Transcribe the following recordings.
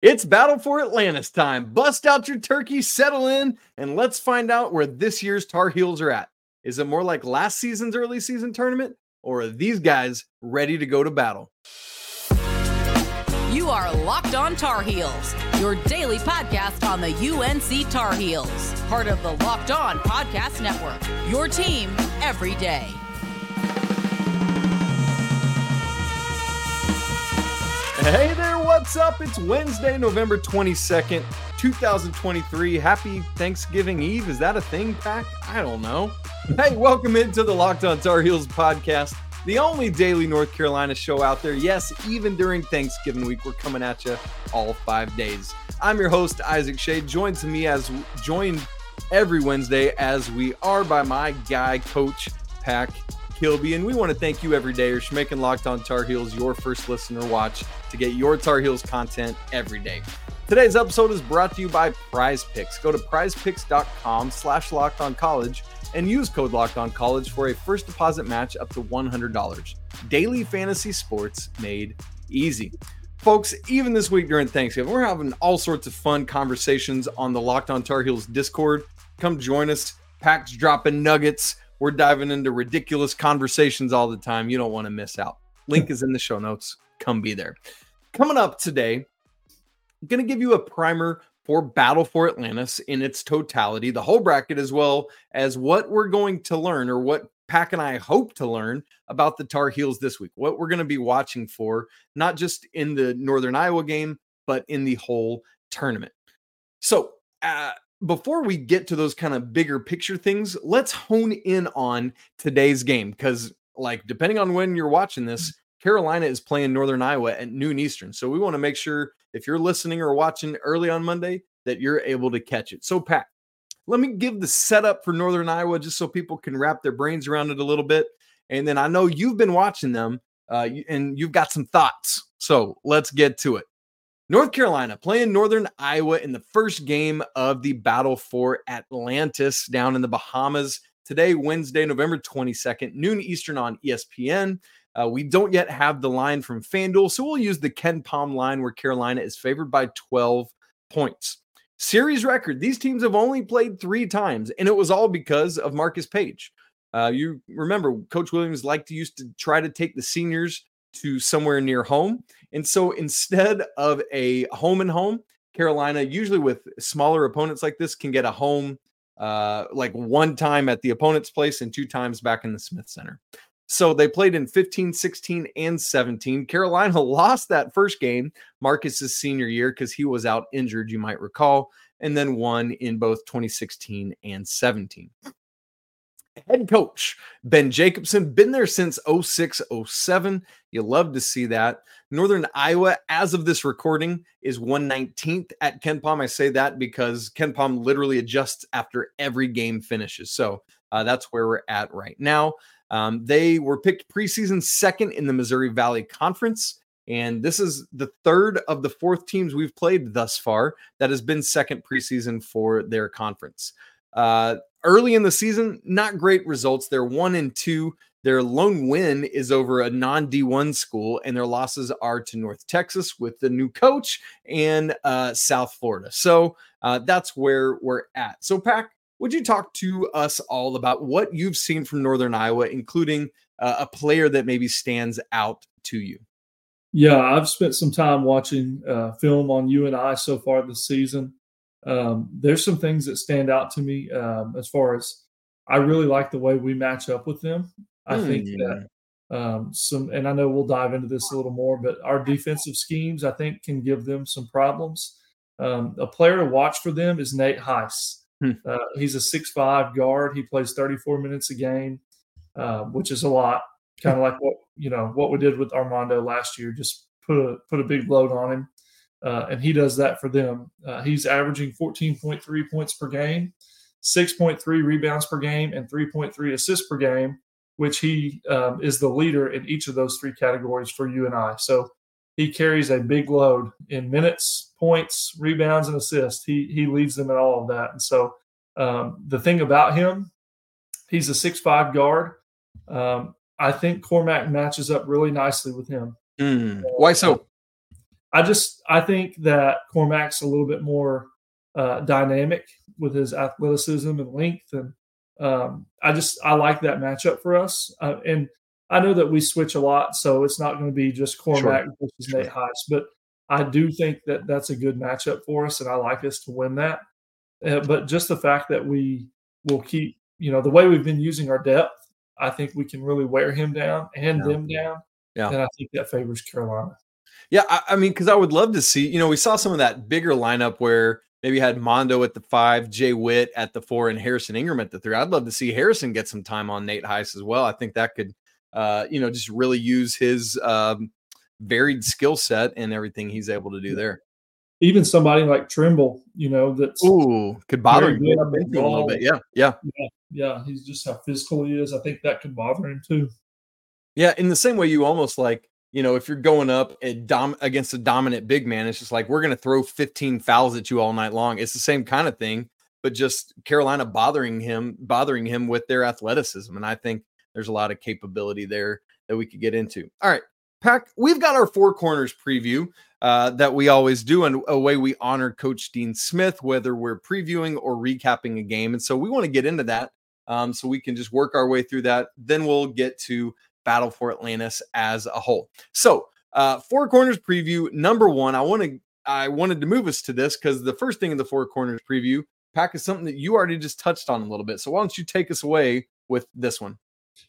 It's Battle for Atlantis time. Bust out your turkey, settle in, and let's find out where this year's Tar Heels are at. Is it more like last season's early season tournament, or are these guys ready to go to battle? You are Locked On Tar Heels, your daily podcast on the UNC Tar Heels, part of the Locked On Podcast Network. Your team every day. Hey there, what's up? It's Wednesday, November 22nd, 2023. Happy Thanksgiving Eve. Is that a thing, Pack? I don't know. Hey, welcome into the Locked On Tar Heels podcast, the only daily North Carolina show out there. Yes, even during Thanksgiving week, we're coming at you all five days. I'm your host, Isaac Schade, joined to me as joined every Wednesday as we are by my guy, Coach Pack Kilby, and we want to thank you every day for making Locked On Tar Heels your first listener watch to get your Tar Heels content every day. Today's episode is brought to you by Prize Picks. Go to prizepicks.com slash locked on college and use code locked on college for a first deposit match up to $100. Daily fantasy sports made easy. Folks, even this week during Thanksgiving, we're having all sorts of fun conversations on the Locked On Tar Heels Discord. Come join us. Packs dropping nuggets. We're diving into ridiculous conversations all the time. You don't want to miss out. Link is in the show notes. Come be there. Coming up today, I'm going to give you a primer for Battle for Atlantis in its totality, the whole bracket, as well as what we're going to learn or what Pack and I hope to learn about the Tar Heels this week, what we're going to be watching for, not just in the Northern Iowa game, but in the whole tournament. So, uh, before we get to those kind of bigger picture things, let's hone in on today's game because, like, depending on when you're watching this, Carolina is playing Northern Iowa at noon Eastern. So we want to make sure if you're listening or watching early on Monday that you're able to catch it. So, Pat, let me give the setup for Northern Iowa just so people can wrap their brains around it a little bit. And then I know you've been watching them uh, and you've got some thoughts. So let's get to it. North Carolina playing Northern Iowa in the first game of the battle for Atlantis down in the Bahamas today, Wednesday, November 22nd, noon Eastern on ESPN. Uh, we don't yet have the line from FanDuel, so we'll use the KenPom line where Carolina is favored by 12 points. Series record these teams have only played three times, and it was all because of Marcus Paige. Uh, you remember, Coach Williams liked to used to try to take the seniors to somewhere near home. And so instead of a home and home, Carolina, usually with smaller opponents like this, can get a home uh, like one time at the opponent's place and two times back in the Smith Center. So they played in 15, 16, and 17. Carolina lost that first game, Marcus's senior year, because he was out injured, you might recall, and then won in both 2016 and 17 head coach Ben Jacobson, been there since 06 07. You love to see that. Northern Iowa, as of this recording, is 119th at KenPom. I say that because KenPom literally adjusts after every game finishes. So uh, that's where we're at right now. Um, they were picked preseason second in the Missouri Valley Conference. And this is the third of the fourth teams we've played thus far that has been second preseason for their conference. Uh, early in the season, not great results. They're one and two. Their lone win is over a non D1 school, and their losses are to North Texas with the new coach and uh, South Florida. So uh, that's where we're at. So, Pack, would you talk to us all about what you've seen from Northern Iowa, including uh, a player that maybe stands out to you? Yeah, I've spent some time watching uh, film on UNI so far this season um, there's some things that stand out to me um, as far as I really like the way we match up with them. I mm, think yeah. that um, some, and I know we'll dive into this a little more, but our defensive schemes I think can give them some problems. Um, a player to watch for them is Nate Heise. Hmm. Uh, he's a six-five guard. He plays 34 minutes a game, uh, which is a lot. Kind of like what you know what we did with Armando last year. Just put a put a big load on him uh, and he does that for them. Uh, he's averaging 14.3 points per game, 6.3 rebounds per game, and 3.3 assists per game, which he um, is the leader in each of those three categories for UNI. So he carries a big load in minutes, points, rebounds, and assists. He he leads them in all of that. And so um, the thing about him, he's a six-five guard. Um, I think Cormac matches up really nicely with him. Mm. Why so? I just I think that Cormac's a little bit more uh, dynamic with his athleticism and length, and um, I just I like that matchup for us. Uh, and I know that we switch a lot, so it's not going to be just Cormac sure. versus sure. Nate Heise, but I do think that that's a good matchup for us, and I like us to win that. Uh, but just the fact that we will keep, you know, the way we've been using our depth, I think we can really wear him down and yeah. them down. Yeah. And I think that favors Carolina. Yeah. I, I mean, because I would love to see, you know, we saw some of that bigger lineup where maybe had Mondo at the five, Jay Witt at the four, and Harrison Ingram at the three. I'd love to see Harrison get some time on Nate Heise as well. I think that could, uh, you know, just really use his um, varied skill set and everything he's able to do there. Even somebody like Trimble, you know, that's ooh could bother him a little bit. Yeah, yeah, yeah, yeah. He's just how physical he is. I think that could bother him too. Yeah, in the same way, you almost like you know, if you're going up dom- against a dominant big man, it's just like we're going to throw 15 fouls at you all night long. It's the same kind of thing, but just Carolina bothering him, bothering him with their athleticism, and I think there's a lot of capability there that we could get into. All right, Pack, we've got our four corners preview uh, that we always do, and a way we honor Coach Dean Smith, whether we're previewing or recapping a game. And so we want to get into that um, so we can just work our way through that. Then we'll get to Battle for Atlantis as a whole. So, uh, four corners preview number one. I want to I wanted to move us to this because the first thing in the four corners preview pack is something that you already just touched on a little bit. So why don't you take us away with this one?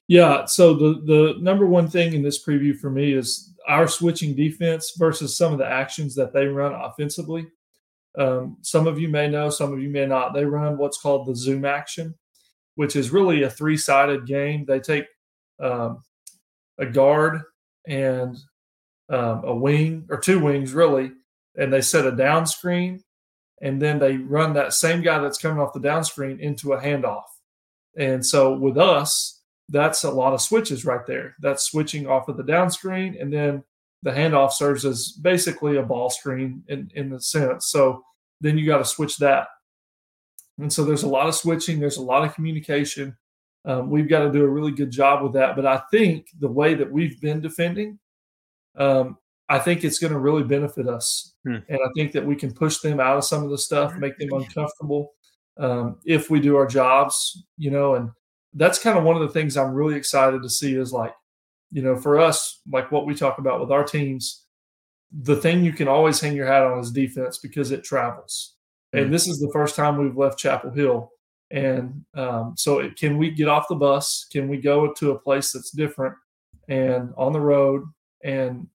Yeah. So the the number one thing in this preview for me is our switching defense versus some of the actions that they run offensively. Um, some of you may know, some of you may not. They run what's called the zoom action, which is really a three sided game. They take um, a guard and um, a wing or two wings really, and they set a down screen, and then they run that same guy that's coming off the down screen into a handoff. And so with us, that's a lot of switches right there. That's switching off of the down screen, and then the handoff serves as basically a ball screen in, in the sense. So then you got to switch that. And so there's a lot of switching, there's a lot of communication. Um, we've got to do a really good job with that. But I think the way that we've been defending, um, I think it's going to really benefit us. Hmm. And I think that we can push them out of some of the stuff, make them uncomfortable um, if we do our jobs, you know, and that's kind of one of the things I'm really excited to see is like, you know, for us, like what we talk about with our teams, the thing you can always hang your hat on is defense because it travels. Mm-hmm. And this is the first time we've left Chapel Hill. And um, so, it, can we get off the bus? Can we go to a place that's different and on the road and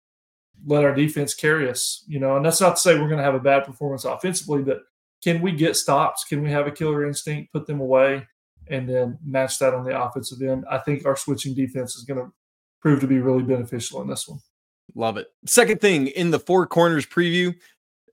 let our defense carry us? You know, and that's not to say we're going to have a bad performance offensively, but can we get stops? Can we have a killer instinct, put them away? and then match that on the offensive end. I think our switching defense is going to prove to be really beneficial in this one. Love it. Second thing in the four corners preview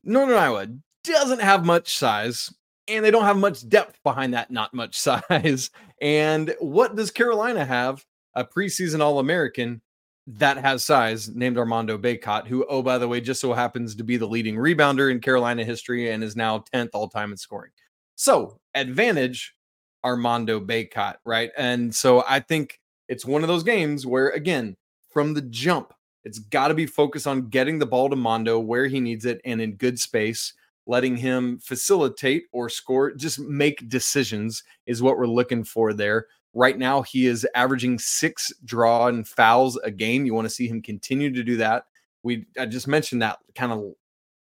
Northern Iowa doesn't have much size and they don't have much depth behind that, not much size. And what does Carolina have? A preseason All American that has size named Armando Bacot, who, oh, by the way, just so happens to be the leading rebounder in Carolina history and is now 10th all time in scoring. So, advantage Armando Bacot, right? And so I think it's one of those games where, again, from the jump, it's got to be focused on getting the ball to Mondo where he needs it and in good space, letting him facilitate or score, just make decisions is what we're looking for there. Right now, he is averaging six draw and fouls a game. You want to see him continue to do that. We I just mentioned that kind of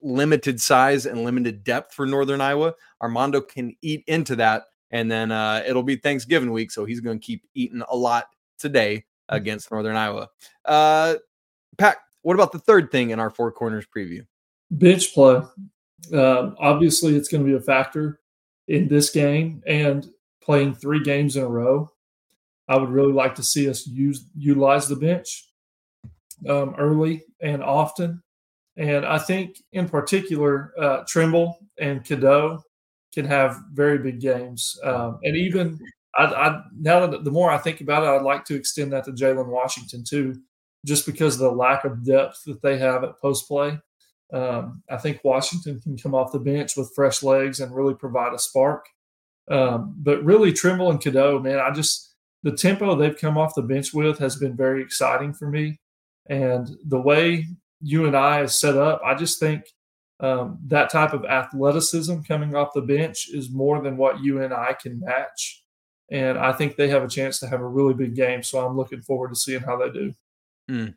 limited size and limited depth for Northern Iowa. Armando can eat into that and then uh, it'll be Thanksgiving week, so he's going to keep eating a lot today mm. against Northern Iowa. Uh, Pat, what about the third thing in our four corners preview? Bench play. Uh, obviously, it's going to be a factor in this game and playing three games in a row. I would really like to see us use utilize the bench um, early and often. And I think, in particular, uh, Trimble and Cadeau can have very big games. Um, and even I, I, now that the more I think about it, I'd like to extend that to Jalen Washington too, just because of the lack of depth that they have at post play. Um, I think Washington can come off the bench with fresh legs and really provide a spark. Um, but really, Trimble and Cadeau, man, I just the tempo they've come off the bench with has been very exciting for me. And the way UNI is set up, I just think um, that type of athleticism coming off the bench is more than what UNI can match. And I think they have a chance to have a really big game. So I'm looking forward to seeing how they do. Mm.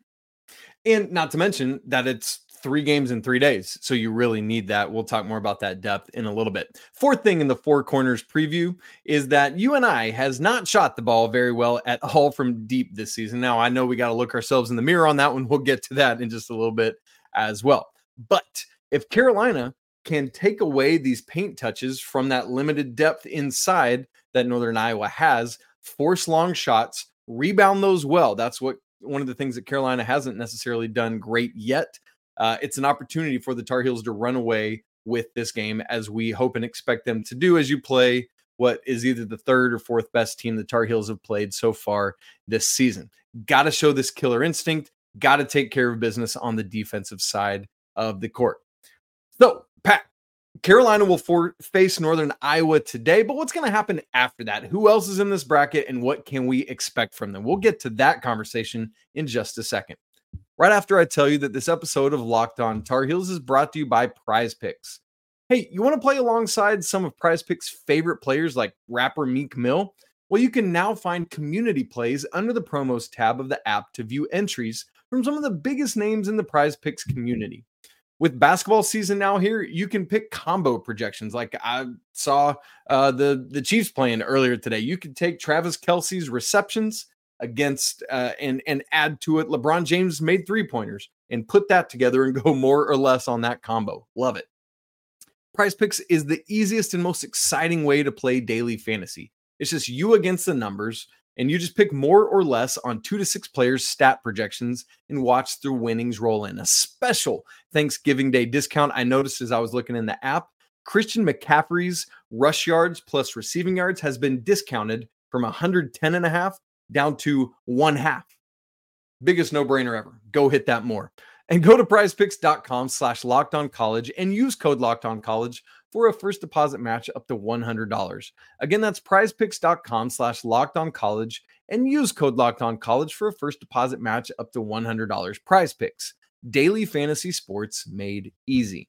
And not to mention that it's three games in three days. So you really need that. We'll talk more about that depth in a little bit. Fourth thing in the four corners preview is that UNI has not shot the ball very well at all from deep this season. Now, I know we got to look ourselves in the mirror on that one. We'll get to that in just a little bit as well. But if Carolina can take away these paint touches from that limited depth inside that Northern Iowa has, force long shots, rebound those well. That's what one of the things that Carolina hasn't necessarily done great yet. Uh, it's an opportunity for the Tar Heels to run away with this game, as we hope and expect them to do as you play what is either the third or fourth best team the Tar Heels have played so far this season. Got to show this killer instinct, got to take care of business on the defensive side of the court. So, Pat, Carolina will for- face Northern Iowa today, but what's going to happen after that? Who else is in this bracket and what can we expect from them? We'll get to that conversation in just a second. Right after I tell you that this episode of Locked On Tar Heels is brought to you by Prize Picks. Hey, you want to play alongside some of Prize Picks' favorite players like rapper Meek Mill? Well, you can now find community plays under the promos tab of the app to view entries from some of the biggest names in the Prize Picks community with basketball season now here, you can pick combo projections. Like I saw uh, the the Chiefs playing earlier today. You could take Travis Kelce's receptions against uh, and and add to it. LeBron James made three pointers and put that together and go more or less on that combo. Love it. Prize Picks is the easiest and most exciting way to play daily fantasy. It's just you against the numbers and you just pick more or less on two to six players' stat projections and watch their winnings roll in. A special Thanksgiving Day discount I noticed as I was looking in the app. Christian McCaffrey's rush yards plus receiving yards has been discounted from 110 and a half down to one half. Biggest no brainer ever. Go hit that more. And go to prizepicks.com slash locked on college and use code locked on college for a first deposit match up to $100. Again, that's prizepicks.com slash locked on college and use code locked on college for a first deposit match up to $100. Prize picks, daily fantasy sports made easy.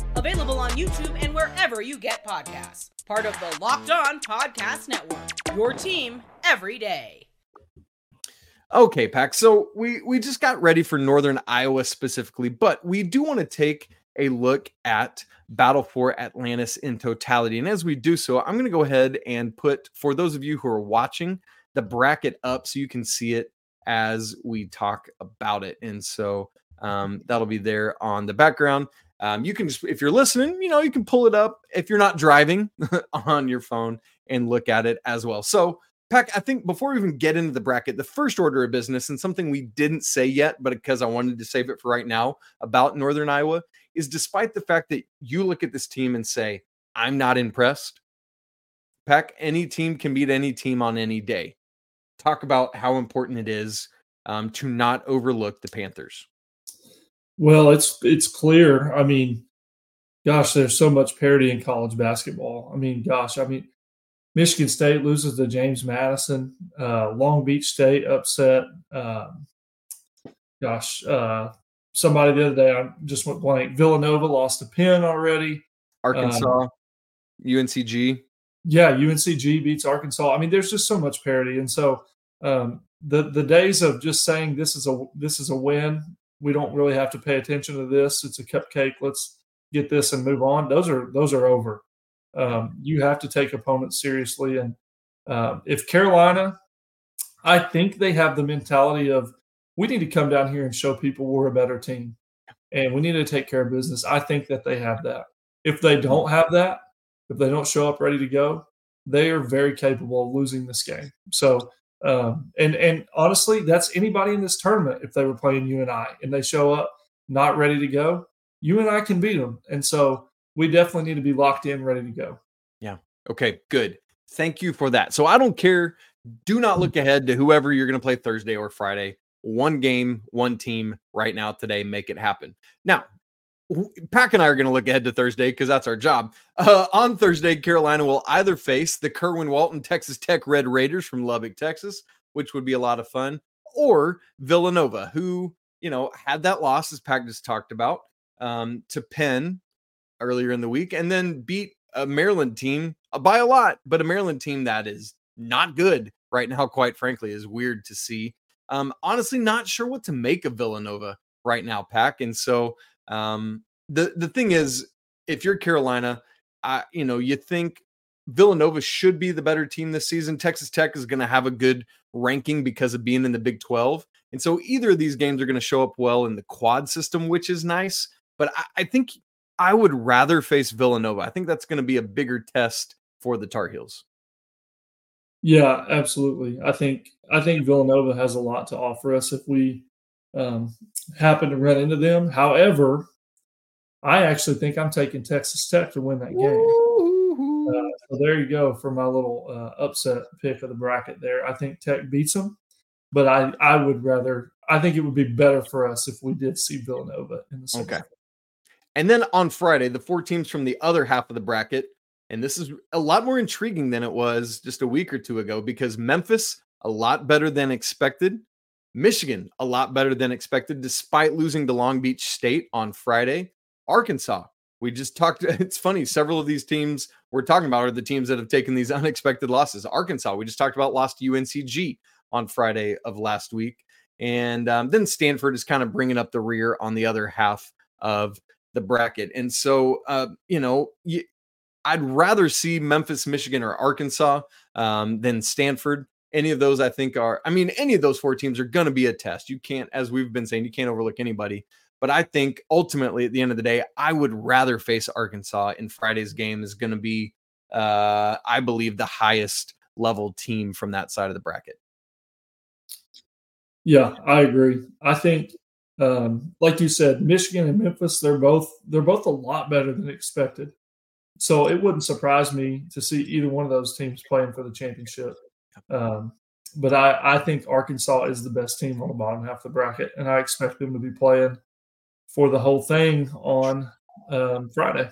Available on YouTube and wherever you get podcasts. Part of the Locked On Podcast Network. Your team every day. Okay, Pack. So we we just got ready for Northern Iowa specifically, but we do want to take a look at Battle for Atlantis in totality. And as we do so, I'm going to go ahead and put for those of you who are watching the bracket up so you can see it as we talk about it. And so um, that'll be there on the background. Um, you can just, if you're listening, you know, you can pull it up if you're not driving on your phone and look at it as well. So Pack, I think before we even get into the bracket, the first order of business and something we didn't say yet, but because I wanted to save it for right now about Northern Iowa is despite the fact that you look at this team and say, I'm not impressed. Pack, any team can beat any team on any day. Talk about how important it is um, to not overlook the Panthers. Well, it's it's clear. I mean, gosh, there's so much parity in college basketball. I mean, gosh, I mean, Michigan State loses to James Madison. Uh, Long Beach State upset. Um, gosh, uh, somebody the other day I just went blank. Villanova lost a Penn already. Arkansas, um, UNCG. Yeah, UNCG beats Arkansas. I mean, there's just so much parity, and so um, the the days of just saying this is a this is a win. We don't really have to pay attention to this. It's a cupcake. Let's get this and move on. Those are those are over um, you have to take opponents seriously. And uh, if Carolina, I think they have the mentality of we need to come down here and show people we're a better team and we need to take care of business. I think that they have that. If they don't have that, if they don't show up ready to go, they are very capable of losing this game. So, um, and and honestly, that's anybody in this tournament. If they were playing UNI and they show up, not ready to go, UNI can beat them. And so we definitely need to be locked in, ready to go. Yeah. Okay, good. Thank you for that. So I don't care. Do not look ahead to whoever you're going to play Thursday or Friday. One game, one team right now today. Make it happen. Now, Pack and I are going to look ahead to Thursday because that's our job. Uh, on Thursday, Carolina will either face the Kerwin Walton Texas Tech Red Raiders from Lubbock, Texas, which would be a lot of fun, or Villanova, who, you know, had that loss, as Pack just talked about, um, to Penn earlier in the week, and then beat a Maryland team uh, by a lot, but a Maryland team that is not good right now, quite frankly, is weird to see. Um, honestly, not sure what to make of Villanova right now, Pack. And so, um, the the thing is, if you're Carolina, I you know you think Villanova should be the better team this season. Texas Tech is going to have a good ranking because of being in the Big 12. And so either of these games are going to show up well in the quad system, which is nice. But I, I think I would rather face Villanova. I think that's going to be a bigger test for the Tar Heels. Yeah, absolutely. I think I think Villanova has a lot to offer us if we um, happen to run into them. However, I actually think I'm taking Texas Tech to win that game. Uh, so there you go for my little uh, upset pick of the bracket there. I think Tech beats them, but I I would rather I think it would be better for us if we did see Villanova in the okay. And then on Friday, the four teams from the other half of the bracket, and this is a lot more intriguing than it was just a week or two ago because Memphis a lot better than expected. Michigan, a lot better than expected, despite losing to Long Beach State on Friday. Arkansas, we just talked. It's funny. Several of these teams we're talking about are the teams that have taken these unexpected losses. Arkansas, we just talked about, lost to UNCG on Friday of last week. And um, then Stanford is kind of bringing up the rear on the other half of the bracket. And so, uh, you know, I'd rather see Memphis, Michigan, or Arkansas um, than Stanford any of those I think are, I mean, any of those four teams are going to be a test. You can't, as we've been saying, you can't overlook anybody. But I think ultimately at the end of the day, I would rather face Arkansas in Friday's game is going to be, uh, I believe, the highest level team from that side of the bracket. Yeah, I agree. I think, um, like you said, Michigan and Memphis, they're both they're both a lot better than expected. So it wouldn't surprise me to see either one of those teams playing for the championship. Um, but I, I think Arkansas is the best team on the bottom half of the bracket, and I expect them to be playing for the whole thing on um, Friday.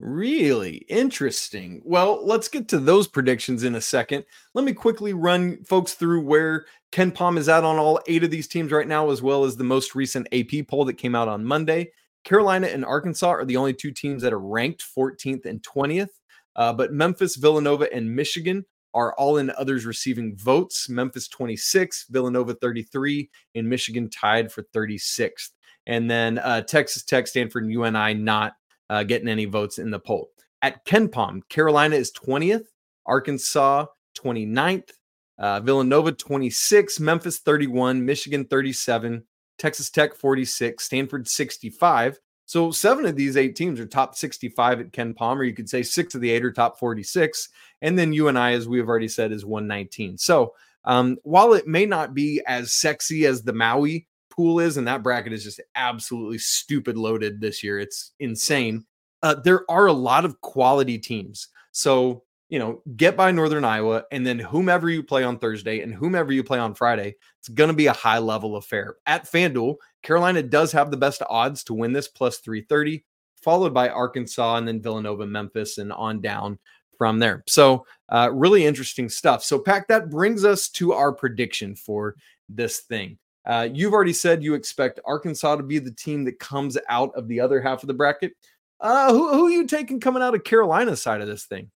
Really interesting. Well, let's get to those predictions in a second. Let me quickly run folks through where KenPom is at on all eight of these teams right now, as well as the most recent AP poll that came out on Monday. Carolina and Arkansas are the only two teams that are ranked 14th and 20th. Uh, but Memphis, Villanova, and Michigan are all in others receiving votes. Memphis 26, Villanova 33, and Michigan tied for 36th. And then uh, Texas Tech, Stanford, and UNI not uh, getting any votes in the poll. At KenPom, Carolina is 20th, Arkansas 29th, uh, Villanova 26, Memphis 31, Michigan 37, Texas Tech 46, Stanford 65, so seven of these eight teams are top 65 at KenPom, or you could say six of the eight are top 46. And then UNI, as we have already said, is 119. So um, while it may not be as sexy as the Maui pool is, and that bracket is just absolutely stupid loaded this year, it's insane. Uh, there are a lot of quality teams. So you know, get by Northern Iowa, and then whomever you play on Thursday and whomever you play on Friday, it's going to be a high level affair. At FanDuel, Carolina does have the best odds to win this, plus 330, followed by Arkansas and then Villanova, Memphis, and on down from there. So, uh, really interesting stuff. So, Pack, that brings us to our prediction for this thing. Uh, you've already said you expect Arkansas to be the team that comes out of the other half of the bracket. Uh, who, who are you taking coming out of Carolina's side of this thing?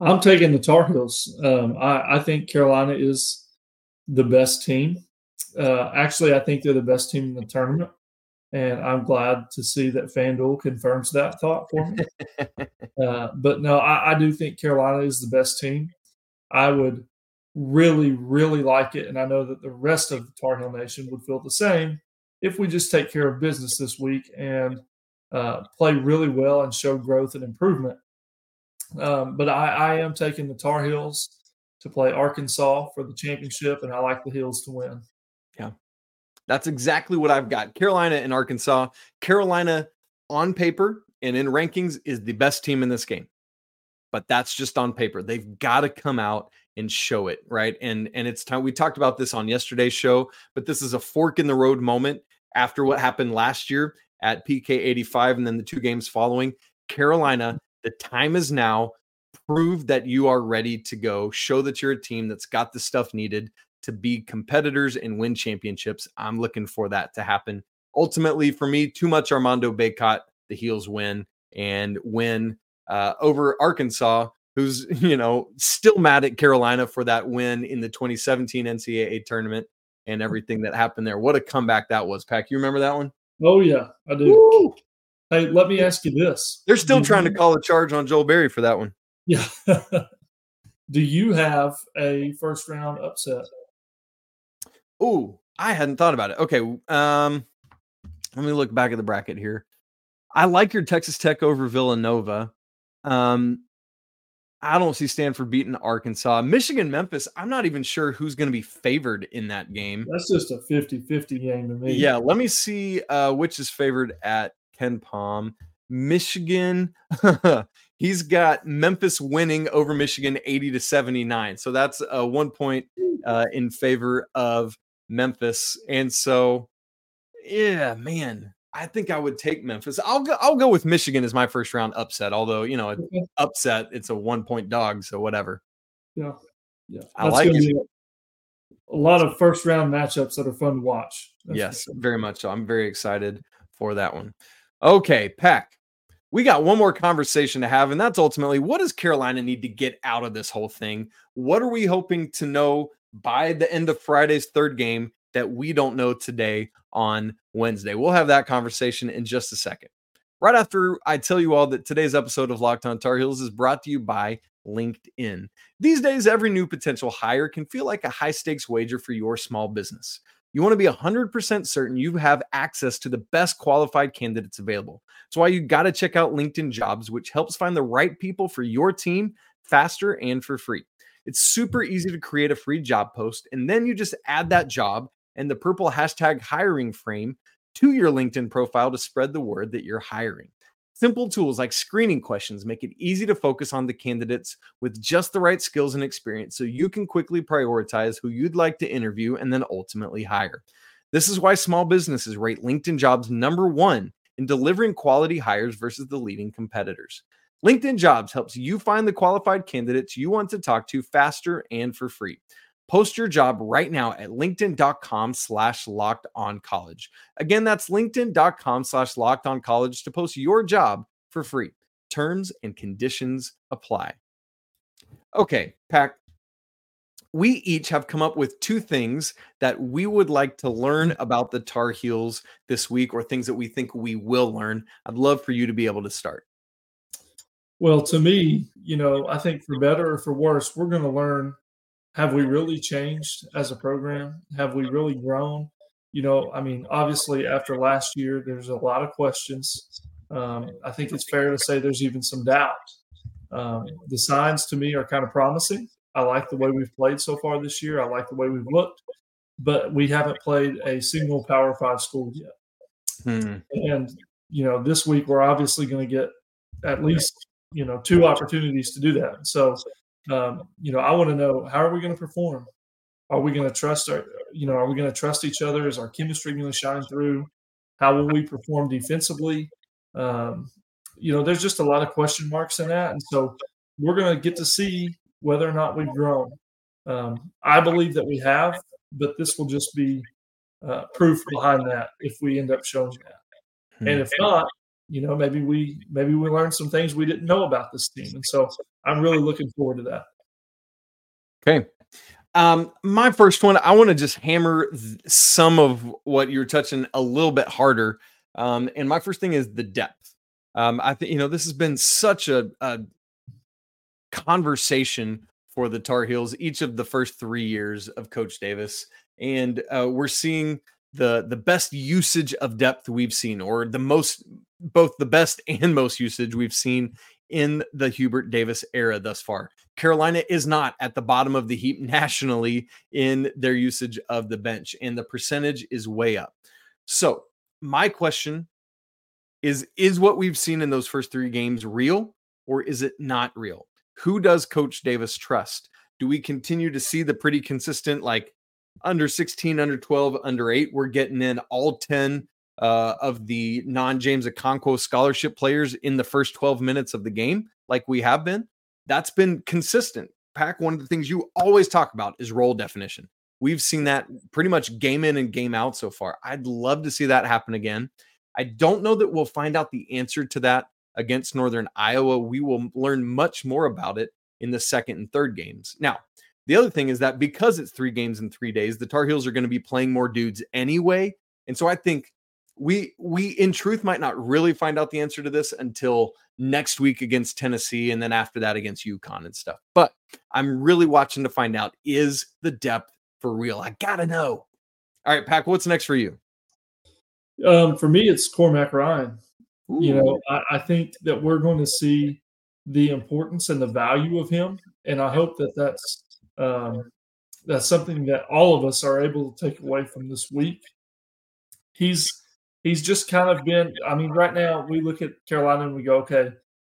I'm taking the Tar Heels. Um, I, I, think Carolina is the best team. Uh, actually, I think they're the best team in the tournament. And I'm glad to see that FanDuel confirms that thought for me. uh, but no, I, I do think Carolina is the best team. I would really, really like it. And I know that the rest of the Tar Heel Nation would feel the same if we just take care of business this week and uh, play really well and show growth and improvement um, but I, I am taking the Tar Heels to play Arkansas for the championship, and I like the Heels to win. That's exactly what I've got. Carolina and Arkansas. Carolina on paper and in rankings is the best team in this game. But that's just on paper. They've got to come out and show it, right? And and it's time we talked about this on yesterday's show, but this is a fork in the road moment after what happened last year at PK 85 and then the two games following. Carolina, the time is now. Prove that you are ready to go. Show that you're a team that's got the stuff needed to be competitors and win championships. I'm looking for that to happen. Ultimately, for me, too much Armando Bacot, The Heels win and win uh, over Arkansas, who's you know still mad at Carolina for that win in the 2017 NCAA tournament and everything that happened there. What a comeback that was, Pack. You remember that one? Oh yeah, I do. Woo! Hey, let me ask you this: They're still do trying you... to call a charge on Joel Berry for that one. Yeah. do you have a first round upset? Oh, I hadn't thought about it. Okay, um, let me look back at the bracket here. I like your Texas Tech over Villanova. Um, I don't see Stanford beating Arkansas. Michigan, Memphis, I'm not even sure who's going to be favored in that game. That's just a 50 50 game to me. Yeah, let me see uh, which is favored at KenPom. Michigan, he's got Memphis winning over Michigan 80 to 79. So that's a one point uh, in favor of Memphis. And so, yeah, man, I think I would take Memphis. I'll go. I'll go with Michigan as my first round upset. Although you know, okay. upset, it's a one point dog, so whatever. Yeah, yeah. I That's like it. A lot of first round matchups that are fun to watch. That's yes, very much so. I'm very excited for that one. Okay, Peck. We got one more conversation to have, and that's ultimately what does Carolina need to get out of this whole thing? What are we hoping to know by the end of Friday's third game that we don't know today on Wednesday. We'll have that conversation in just a second. Right after I tell you all that today's episode of Locked On Tar Heels is brought to you by LinkedIn. These days, every new potential hire can feel like a high stakes wager for your small business. You want to be 100% certain you have access to the best qualified candidates available. That's why you got to check out LinkedIn Jobs, which helps find the right people for your team faster and for free. It's super mm-hmm. easy to create a free job post, and then you just add that job and the purple hashtag hiring frame to your LinkedIn profile to spread the word that you're hiring. Simple tools like screening questions make it easy to focus on the candidates with just the right skills and experience so you can quickly prioritize who you'd like to interview and then ultimately hire. This is why small businesses rate LinkedIn jobs number one in delivering quality hires versus the leading competitors. LinkedIn Jobs helps you find the qualified candidates you want to talk to faster and for free. Post your job right now at linkedin.com slash locked on college. Again, that's linkedin.com slash locked on college to post your job for free. Terms and conditions apply. Okay, Pack. We each have come up with two things that we would like to learn mm-hmm. about the Tar Heels this week, or things that we think we will learn. I'd love for you to be able to start. Well, to me, you know, I think for better or for worse, we're going to learn have we really changed as a program? Have we really grown? You know, I mean, obviously, after last year, there's a lot of questions. Um, I think it's fair to say there's even some doubt. Um, the signs to me are kind of promising. I like the way we've played so far this year. I like the way we've looked, but we haven't played a single Power Five school yet. Hmm. And you know, this week we're obviously going to get at least you know two opportunities to do that. So um, you know, I want to know how are we going to perform? Are we going to trust our, you know, are we going to trust each other? Is our chemistry going to shine through? How will we perform defensively? Um, you know, there's just a lot of question marks in that, and so we're going to get to see whether or not we've grown. Um, I believe that we have, but this will just be uh, proof behind that if we end up showing that. Hmm. And if not, you know, maybe we maybe we learned some things we didn't know about this team, and so I'm really looking forward to that. Okay. Um, my first one, I want to just hammer th- some of what you're touching a little bit harder. Um, and my first thing is the depth. Um, I think you know this has been such a, a conversation for the Tar Heels each of the first three years of Coach Davis, and uh, we're seeing the the best usage of depth we've seen, or the most both the best and most usage we've seen in the Hubert Davis era thus far. Carolina is not at the bottom of the heap nationally in their usage of the bench, and the percentage is way up. So, my question is Is what we've seen in those first three games real, or is it not real? Who does Coach Davis trust? Do we continue to see the pretty consistent, like under 16, under 12, under eight? We're getting in all 10 uh, of the non James Okonkwo scholarship players in the first 12 minutes of the game, like we have been. That's been consistent. Pack, one of the things you always talk about is role definition. We've seen that pretty much game in and game out so far. I'd love to see that happen again. I don't know that we'll find out the answer to that against Northern Iowa. We will learn much more about it in the second and third games. Now, the other thing is that because it's three games in three days, the Tar Heels are going to be playing more dudes anyway. And so I think we we in truth might not really find out the answer to this until next week against Tennessee and then after that against UConn and stuff. But I'm really watching to find out is the depth for real. I gotta know. All right, Pack, what's next for you? Um, for me, it's Cormac Ryan. Ooh. You know, I, I think that we're going to see the importance and the value of him, and I hope that that's um, that's something that all of us are able to take away from this week. He's he's just kind of been. I mean, right now we look at Carolina and we go, okay,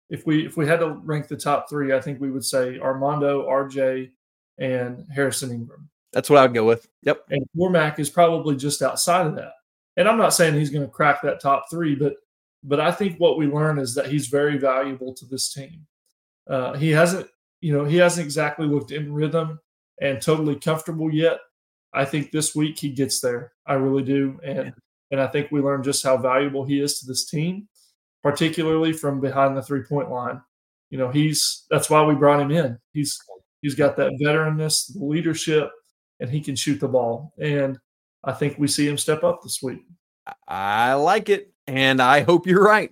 if we if we had to rank the top three, I think we would say Armando, RJ, and Harrison Ingram. That's what I'd go with. Yep. And Cormac is probably just outside of that. And I'm not saying he's going to crack that top three, but but I think what we learn is that he's very valuable to this team. Uh, he hasn't, you know, he hasn't exactly looked in rhythm and totally comfortable yet. I think this week he gets there. I really do, and and I think we learned just how valuable he is to this team, particularly from behind the three point line. You know, he's that's why we brought him in. He's he's got that veteranness, the leadership, and he can shoot the ball. And I think we see him step up this week. I like it, and I hope you're right.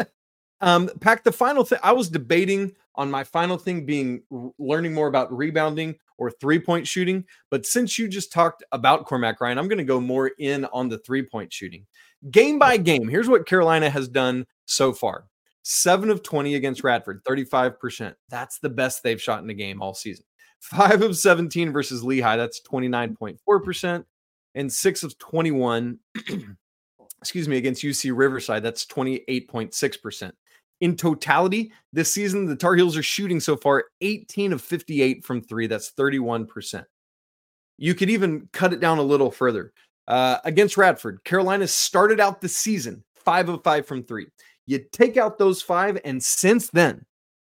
um, Pack the final thing. I was debating on my final thing being learning more about rebounding or three point shooting. But since you just talked about Cormac Ryan, I'm going to go more in on the three point shooting. Game by game, here's what Carolina has done so far seven of 20 against Radford, 35%. That's the best they've shot in a game all season. Five of 17 versus Lehigh, that's 29.4%. And six of 21, excuse me, against UC Riverside, that's 28.6%. In totality, this season, the Tar Heels are shooting so far 18 of 58 from three. That's 31%. You could even cut it down a little further. Uh, against Radford, Carolina started out the season five of five from three. You take out those five, and since then,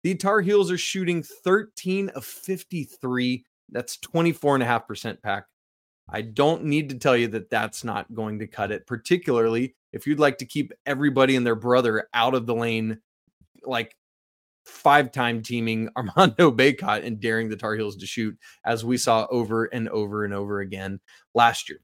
the Tar Heels are shooting 13 of 53. That's 24.5% pack. I don't need to tell you that that's not going to cut it, particularly if you'd like to keep everybody and their brother out of the lane like five time teaming Armando Bacot and daring the Tar Heels to shoot, as we saw over and over and over again last year.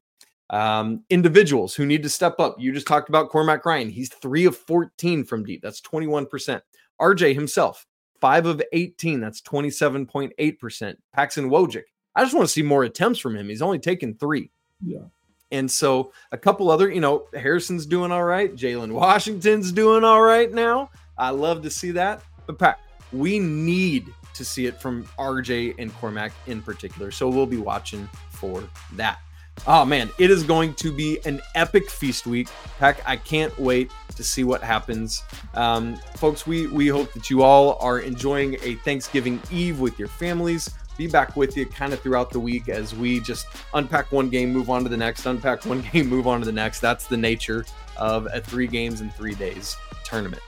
Um, individuals who need to step up. You just talked about Cormac Ryan. He's three of 14 from deep. That's 21%. RJ himself, five of 18. That's 27.8%. Paxton Wojcik. I just want to see more attempts from him. He's only taken three. Yeah. And so a couple other, you know, Harrison's doing all right. Jalen Washington's doing all right now. I love to see that. But Pat, we need to see it from RJ and Cormac in particular. So we'll be watching for that. Oh man, it is going to be an epic feast week. Heck, I can't wait to see what happens. Um, folks, we we hope that you all are enjoying a Thanksgiving Eve with your families. Be back with you kind of throughout the week as we just unpack one game, move on to the next, unpack one game, move on to the next. That's the nature of a three games in three days tournament.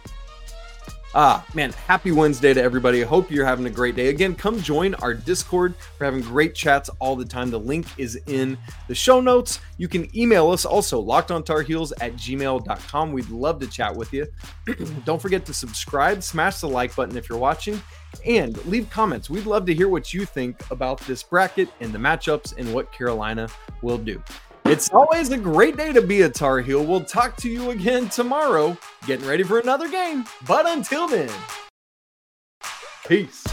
Ah, man, happy Wednesday to everybody. I hope you're having a great day. Again, come join our Discord. We're having great chats all the time. The link is in the show notes. You can email us also, lockedontarheels at gmail.com. We'd love to chat with you. Don't forget to subscribe, smash the like button if you're watching, and leave comments. We'd love to hear what you think about this bracket and the matchups and what Carolina will do. It's always a great day to be a Tar Heel. We'll talk to you again tomorrow, getting ready for another game. But until then, peace.